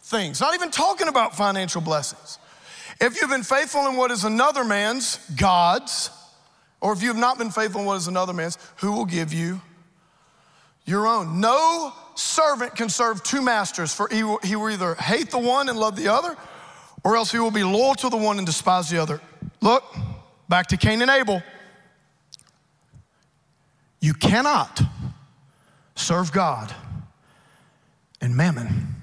things, not even talking about financial blessings. If you've been faithful in what is another man's, God's, or if you have not been faithful in what is another man's, who will give you your own? No servant can serve two masters, for he will, he will either hate the one and love the other, or else he will be loyal to the one and despise the other. Look, back to Cain and Abel. You cannot serve God and mammon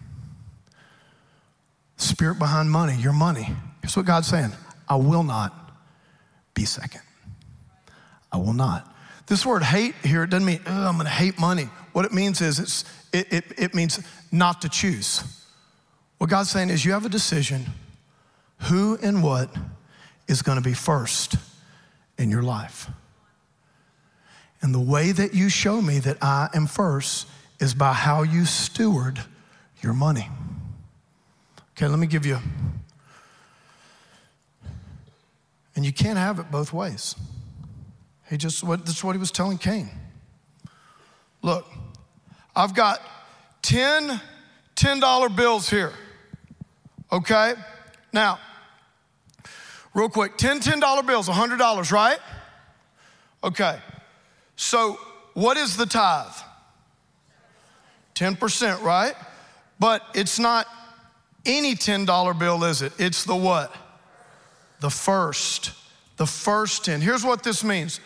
spirit behind money, your money. Here's what God's saying I will not be second. I will not. This word hate here, it doesn't mean, I'm gonna hate money. What it means is it's, it, it, it means not to choose. What God's saying is you have a decision who and what is gonna be first in your life. And the way that you show me that I am first is by how you steward your money. Okay, let me give you. And you can't have it both ways. He just, what, that's what he was telling Cain. Look, I've got 10 $10 bills here. Okay? Now, real quick 10 $10 bills, $100, right? Okay. So what is the tithe? 10%, right? But it's not any $10 bill, is it? It's the what? The first. The first 10. Here's what this means.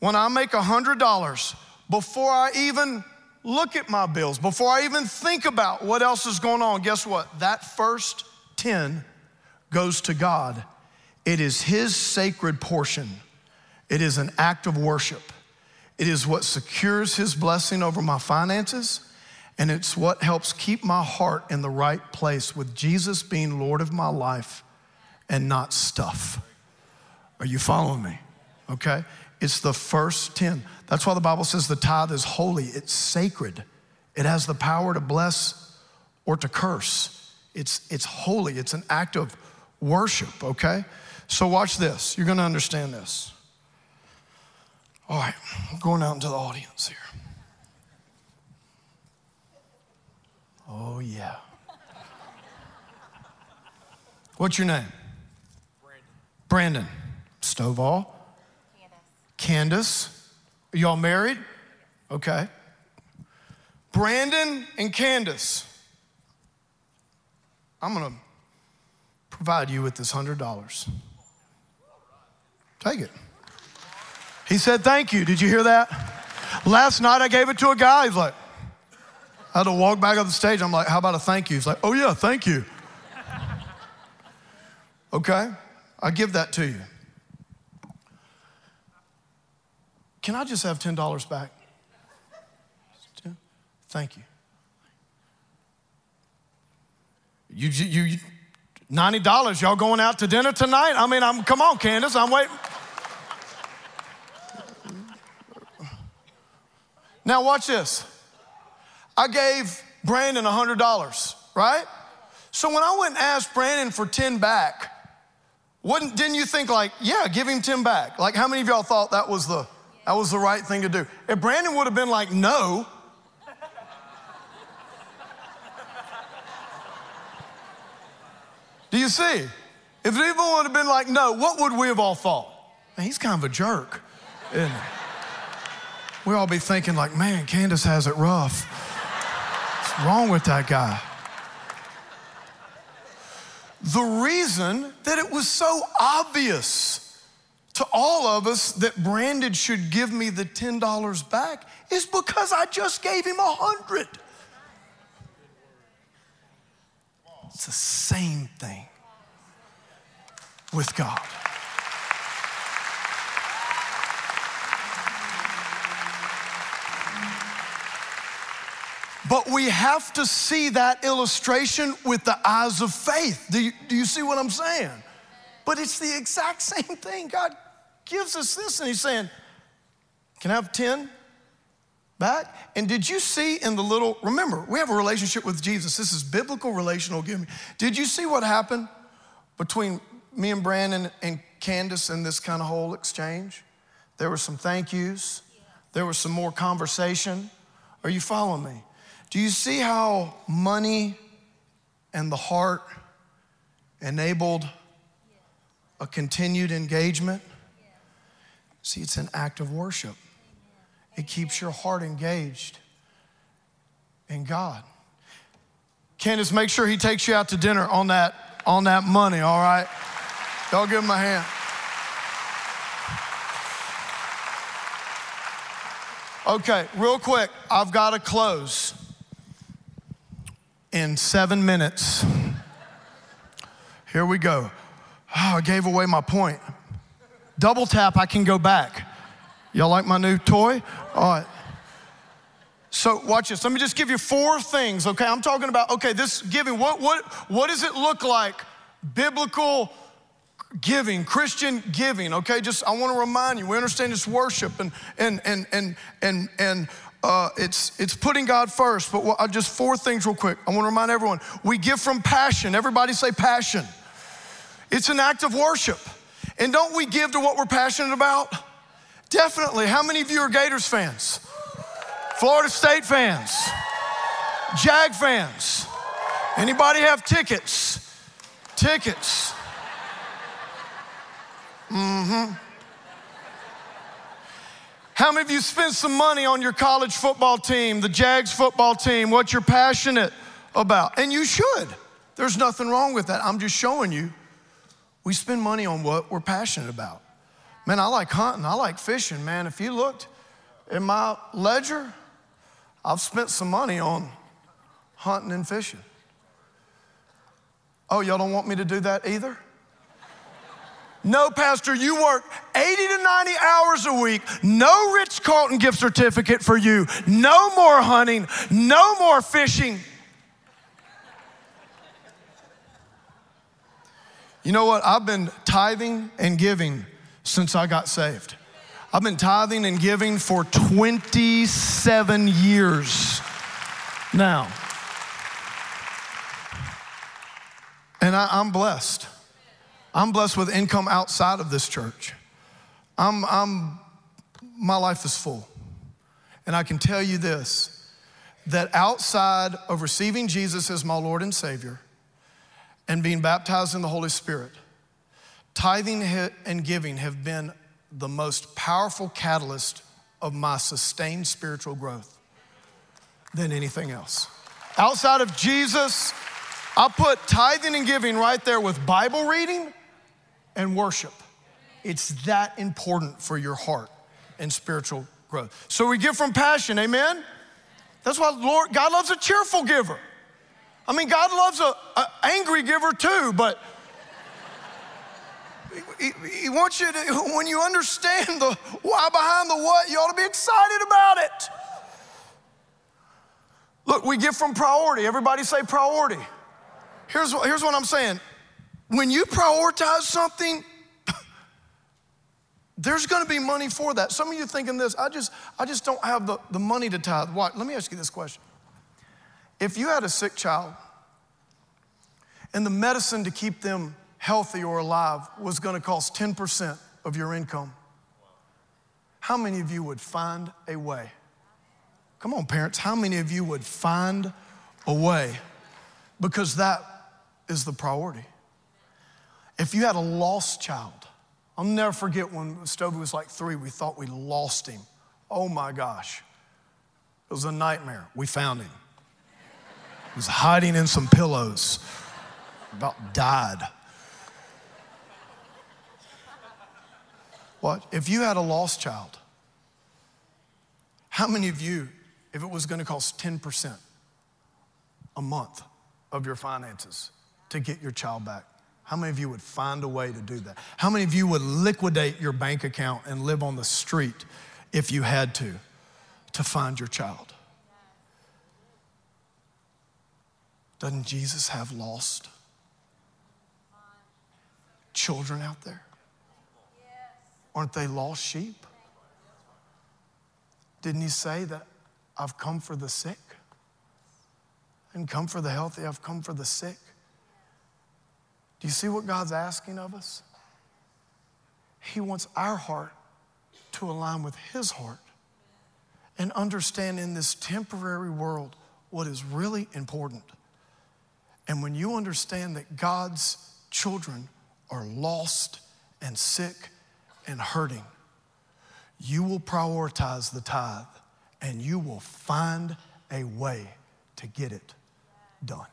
When I make $100, before I even look at my bills, before I even think about what else is going on, guess what? That first 10 goes to God. It is His sacred portion, it is an act of worship. It is what secures His blessing over my finances, and it's what helps keep my heart in the right place with Jesus being Lord of my life and not stuff. Are you following me? Okay? It's the first 10. That's why the Bible says the tithe is holy, it's sacred. It has the power to bless or to curse. It's, it's holy, it's an act of worship, okay? So, watch this. You're gonna understand this. All right, I'm going out into the audience here. Oh, yeah. What's your name? Brandon. Brandon. Stovall. Candace. Candace. Are y'all married? Okay. Brandon and Candace. I'm gonna provide you with this $100. Take it. He said, Thank you. Did you hear that? Last night I gave it to a guy. He's like, I had to walk back on the stage. I'm like, How about a thank you? He's like, Oh, yeah, thank you. Okay, I give that to you. Can I just have $10 back? Thank you. You, you, $90, y'all going out to dinner tonight? I mean, I'm, come on, Candace, I'm waiting. Now, watch this. I gave Brandon $100, right? So when I went and asked Brandon for 10 back, wouldn't, didn't you think like, yeah, give him 10 back? Like how many of y'all thought that was the, that was the right thing to do? If Brandon would have been like, no, do you see? If people would have been like, no, what would we have all thought? Man, he's kind of a jerk, he? we all be thinking like, man, Candace has it rough. Wrong with that guy? The reason that it was so obvious to all of us that Brandon should give me the $10 back is because I just gave him a hundred. It's the same thing with God. But we have to see that illustration with the eyes of faith. Do you, do you see what I'm saying? But it's the exact [LAUGHS] same thing. God gives us this, and He's saying, Can I have 10 back? And did you see in the little, remember, we have a relationship with Jesus. This is biblical relational giving. Did you see what happened between me and Brandon and Candace in this kind of whole exchange? There were some thank yous, there was some more conversation. Are you following me? Do you see how money and the heart enabled a continued engagement? See, it's an act of worship. It keeps your heart engaged in God. Candace, make sure he takes you out to dinner on that, on that money, all right? Y'all give him a hand. Okay, real quick, I've got to close in seven minutes. Here we go. Oh, I gave away my point. Double tap, I can go back. Y'all like my new toy? All right. So watch this. Let me just give you four things, okay? I'm talking about, okay, this giving, what, what, what does it look like? Biblical giving, Christian giving, okay? Just I want to remind you, we understand it's worship and and and and and and uh, it's, it's putting God first, but what, uh, just four things real quick. I want to remind everyone we give from passion. Everybody say passion. It's an act of worship. And don't we give to what we're passionate about? Definitely. How many of you are Gators fans? Florida State fans? Jag fans? Anybody have tickets? Tickets. Mm hmm. How many of you spend some money on your college football team, the Jags football team, what you're passionate about? And you should. There's nothing wrong with that. I'm just showing you we spend money on what we're passionate about. Man, I like hunting, I like fishing, man. If you looked in my ledger, I've spent some money on hunting and fishing. Oh, y'all don't want me to do that either? No, Pastor, you work 80 to 90 hours a week, no Ritz-Carlton gift certificate for you, no more hunting, no more fishing. You know what? I've been tithing and giving since I got saved. I've been tithing and giving for 27 years now. And I, am blessed. I'm blessed with income outside of this church. I'm, I'm, my life is full. And I can tell you this that outside of receiving Jesus as my Lord and Savior and being baptized in the Holy Spirit, tithing and giving have been the most powerful catalyst of my sustained spiritual growth than anything else. Outside of Jesus, I put tithing and giving right there with Bible reading and worship. It's that important for your heart and spiritual growth. So we give from passion, amen? That's why Lord, God loves a cheerful giver. I mean, God loves an angry giver too, but he, he, wants you to, when you understand the why behind the what, you ought to be excited about it. Look, we give from priority. Everybody say priority. Here's, here's what I'm saying when you prioritize something, [LAUGHS] there's going to be money for that. Some of you thinking this, I just, I just don't have the, the money to tithe. Why? Let me ask you this question. If you had a sick child and the medicine to keep them healthy or alive was going to cost 10% of your income, how many of you would find a way? Come on, parents, how many of you would find a way? Because that is the priority. If you had a lost child, I'll never forget when Stovey was like three, we thought we lost him. Oh my gosh. It was a nightmare. We found him. He was hiding in some pillows, about died. What? If you had a lost child, how many of you, if it was gonna cost 10% a month of your finances to get your child back, how many of you would find a way to do that? How many of you would liquidate your bank account and live on the street if you had to to find your child? Doesn't Jesus have lost children out there? Aren't they lost sheep? Didn't he say that I've come for the sick? And come for the healthy, I've come for the sick. Do you see what God's asking of us? He wants our heart to align with His heart and understand in this temporary world what is really important. And when you understand that God's children are lost and sick and hurting, you will prioritize the tithe and you will find a way to get it done.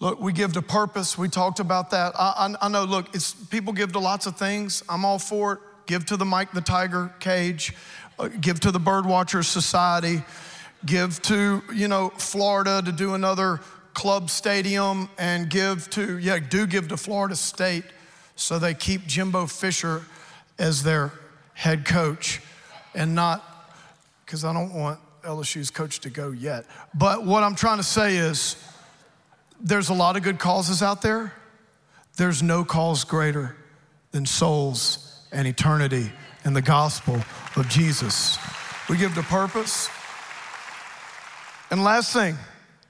Look, we give to purpose. We talked about that. I, I, I know, look, it's, people give to lots of things. I'm all for it. Give to the Mike the Tiger cage, uh, give to the Birdwatcher Society, give to, you know, Florida to do another club stadium, and give to, yeah, do give to Florida State so they keep Jimbo Fisher as their head coach and not, because I don't want LSU's coach to go yet. But what I'm trying to say is, there's a lot of good causes out there. There's no cause greater than souls and eternity and the gospel of Jesus. We give to purpose. And last thing,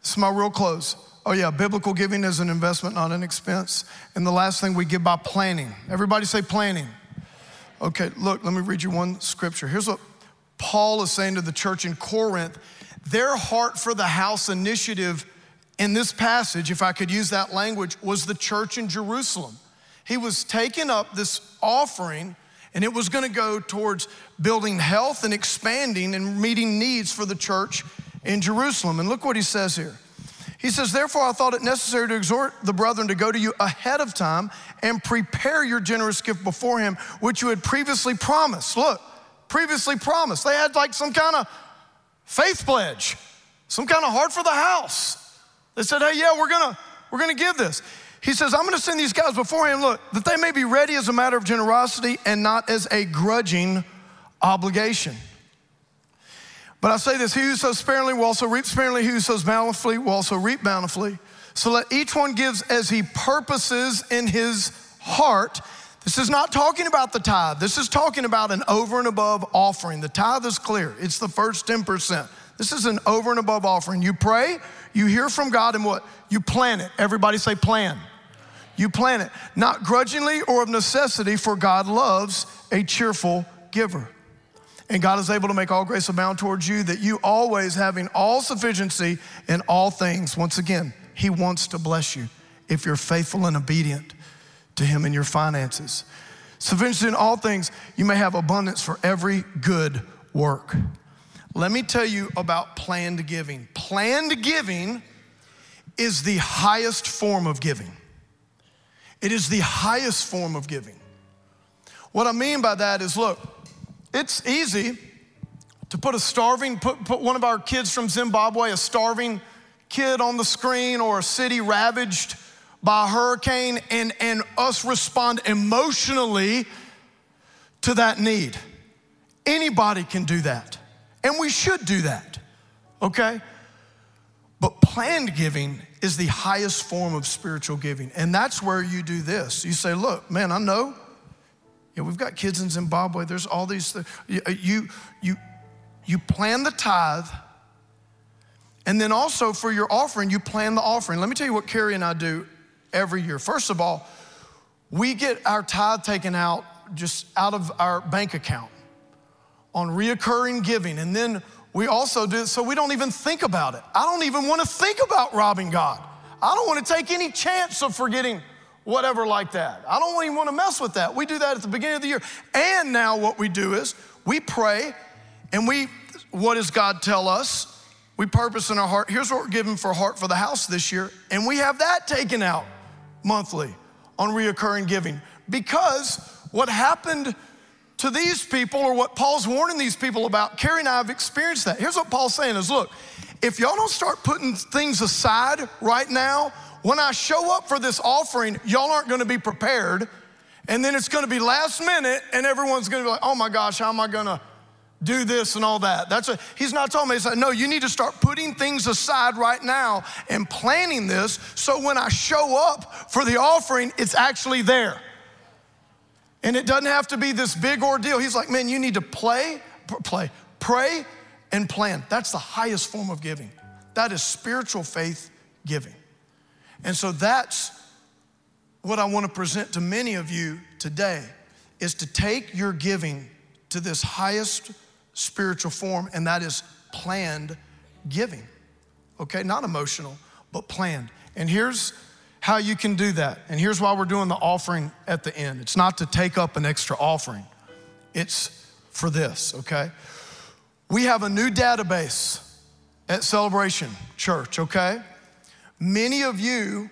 this is my real close. Oh, yeah, biblical giving is an investment, not an expense. And the last thing we give by planning. Everybody say planning. Okay, look, let me read you one scripture. Here's what Paul is saying to the church in Corinth their heart for the house initiative in this passage, if I could use that language, was the church in Jerusalem. He was taking up this offering and it was going to go towards building health and expanding and meeting needs for the church in Jerusalem. And look what he says here. He says, Therefore, I thought it necessary to exhort the brethren to go to you ahead of time and prepare your generous gift before him, which you had previously promised. Look, previously promised. They had like some kind of faith pledge, some kind of heart for the house. They said, Hey, yeah, we're gonna, we're gonna give this. He says, I'm gonna send these guys before him, look, that they may be ready as a matter of generosity and not as a grudging obligation. But I say this he who sows sparingly will also reap sparingly, he who sows bountifully will also reap bountifully. So let each one gives as he purposes in his heart. This is not talking about the tithe. This is talking about an over and above offering. The tithe is clear, it's the first 10%. This is an over and above offering. You pray, you hear from God, and what? You plan it. Everybody say, plan. You plan it, not grudgingly or of necessity, for God loves a cheerful giver. And God is able to make all grace abound towards you, that you always having all sufficiency in all things. Once again, He wants to bless you if you're faithful and obedient to Him in your finances. Sufficiency in all things, you may have abundance for every good work. Let me tell you about planned giving. Planned giving is the highest form of giving. It is the highest form of giving. What I mean by that is look, it's easy to put a starving, put, put one of our kids from Zimbabwe, a starving kid on the screen or a city ravaged by a hurricane and, and us respond emotionally to that need. Anybody can do that. And we should do that, okay? But planned giving is the highest form of spiritual giving. And that's where you do this. You say, look, man, I know yeah, we've got kids in Zimbabwe. There's all these things. Uh, you, you, you plan the tithe, and then also for your offering, you plan the offering. Let me tell you what Carrie and I do every year. First of all, we get our tithe taken out just out of our bank account on reoccurring giving. And then we also do it so we don't even think about it. I don't even want to think about robbing God. I don't want to take any chance of forgetting whatever like that. I don't even want to mess with that. We do that at the beginning of the year. And now what we do is we pray and we, what does God tell us? We purpose in our heart. Here's what we're giving for heart for the house this year. And we have that taken out monthly on reoccurring giving. Because what happened to these people or what Paul's warning these people about, Carrie and I have experienced that. Here's what Paul's saying is look, if y'all don't start putting things aside right now, when I show up for this offering, y'all aren't gonna be prepared. And then it's gonna be last minute, and everyone's gonna be like, oh my gosh, how am I gonna do this and all that? That's a, he's not telling me, he's like, no, you need to start putting things aside right now and planning this so when I show up for the offering, it's actually there. And it doesn't have to be this big ordeal. He's like, man, you need to play, play, pray, and plan. That's the highest form of giving. That is spiritual faith giving. And so that's what I want to present to many of you today is to take your giving to this highest spiritual form, and that is planned giving. Okay, not emotional, but planned. And here's how you can do that. And here's why we're doing the offering at the end. It's not to take up an extra offering, it's for this, okay? We have a new database at Celebration Church, okay? Many of you,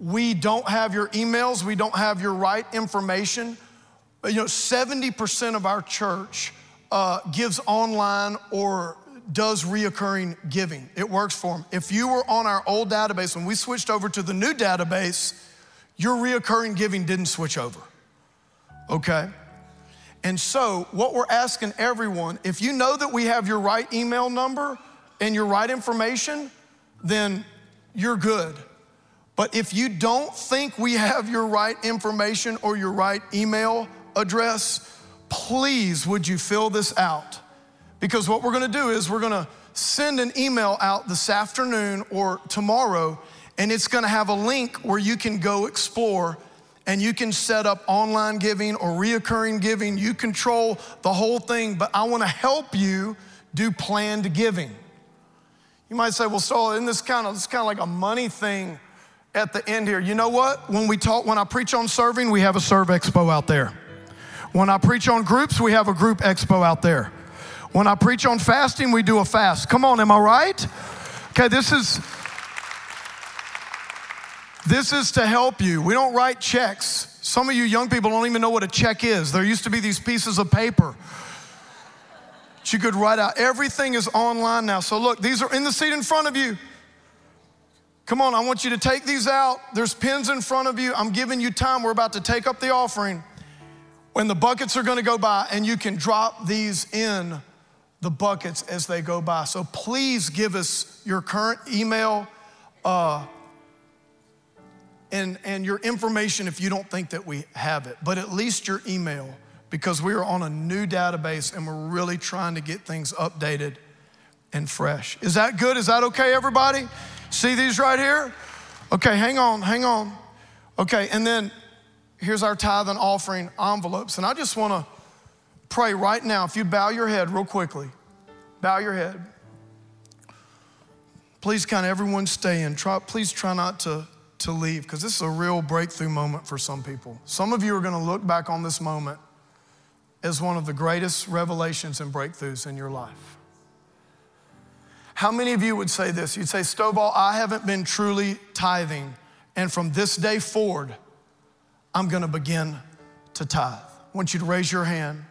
we don't have your emails, we don't have your right information. You know, 70% of our church uh, gives online or does reoccurring giving. It works for them. If you were on our old database, when we switched over to the new database, your reoccurring giving didn't switch over. Okay? And so, what we're asking everyone, if you know that we have your right email number and your right information, then you're good. But if you don't think we have your right information or your right email address, please would you fill this out? Because what we're gonna do is we're gonna send an email out this afternoon or tomorrow, and it's gonna have a link where you can go explore and you can set up online giving or reoccurring giving. You control the whole thing, but I wanna help you do planned giving. You might say, well, Stovall, isn't this kind of, this kind of like a money thing at the end here? You know what? When we talk, when I preach on serving, we have a serve expo out there. When I preach on groups, we have a group expo out there. When I preach on fasting, we do a fast. Come on, am I right? Okay, this is this is to help you. We don't write checks. Some of you young people don't even know what a check is. There used to be these pieces of paper that you could write out. Everything is online now. So look, these are in the seat in front of you. Come on, I want you to take these out. There's pins in front of you. I'm giving you time. We're about to take up the offering. When the buckets are going to go by, and you can drop these in the buckets as they go by. So please give us your current email uh, and, and your information if you don't think that we have it, but at least your email because we are on a new database and we're really trying to get things updated and fresh. Is that good? Is that okay, everybody? See these right here? Okay, hang on, hang on. Okay, and then here's our tithe and offering envelopes. And I just want to pray right now, if you bow your head real quickly, bow your head. Please, kind of everyone stay in. Try, please try not to, to leave because this is a real breakthrough moment for some people. Some of you are going to look back on this moment as one of the greatest revelations and breakthroughs in your life. How many of you would say this? You'd say, Stovall, I haven't been truly tithing, and from this day forward, I'm gonna begin to tithe. I want you to raise your hand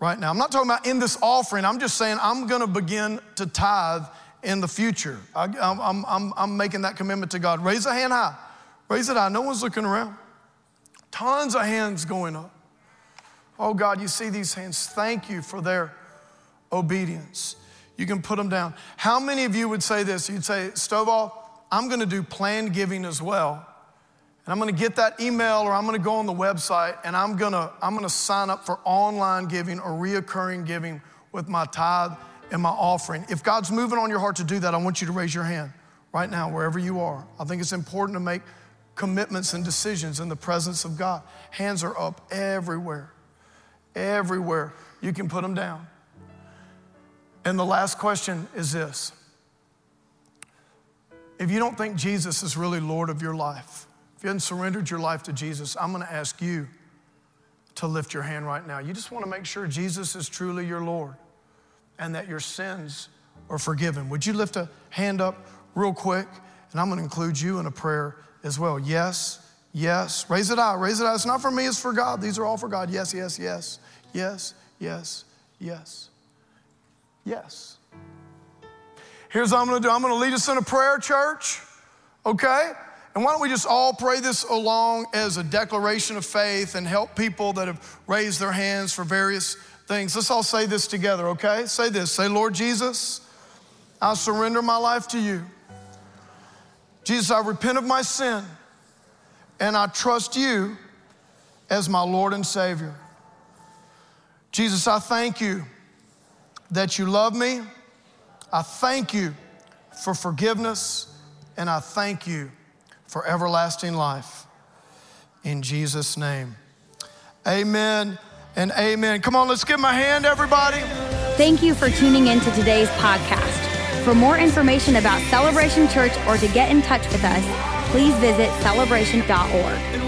right now. I'm not talking about in this offering, I'm just saying I'm gonna begin to tithe in the future. I, am I'm, I'm making that commitment to God. Raise a hand high. Raise it high. No one's looking around. Tons of hands going up. Oh God, you see these hands. Thank you for their obedience. You can put them down. How many of you would say this? You'd say, Stovall, I'm gonna do planned giving as well. And I'm gonna get that email or I'm gonna go on the website and I'm gonna, I'm gonna sign up for online giving or reoccurring giving with my tithe and my offering. If God's moving on your heart to do that, I want you to raise your hand right now, wherever you are. I think it's important to make commitments and decisions in the presence of God. Hands are up everywhere, everywhere. You can put them down. And the last question is this If you don't think Jesus is really Lord of your life, if you haven't surrendered your life to Jesus, I'm gonna ask you to lift your hand right now. You just wanna make sure Jesus is truly your Lord and that your sins are forgiven. Would you lift a hand up real quick? And I'm gonna include you in a prayer as well. Yes, yes. Raise it out, raise it out. It's not for me, it's for God. These are all for God. Yes, yes, yes, yes, yes, yes, yes. Here's what I'm gonna do I'm gonna lead us in a prayer, church, okay? And why don't we just all pray this along as a declaration of faith and help people that have raised their hands for various things. Let's all say this together, okay? Say this. Say, Lord Jesus, I surrender my life to you. Jesus, I repent of my sin and I trust you as my Lord and Savior. Jesus, I thank you that you love me. I thank you for forgiveness and I thank you for everlasting life. In Jesus' name. Amen and amen. Come on, let's give a hand, everybody. Thank you for tuning in to today's podcast. For more information about Celebration Church or to get in touch with us, please visit celebration.org.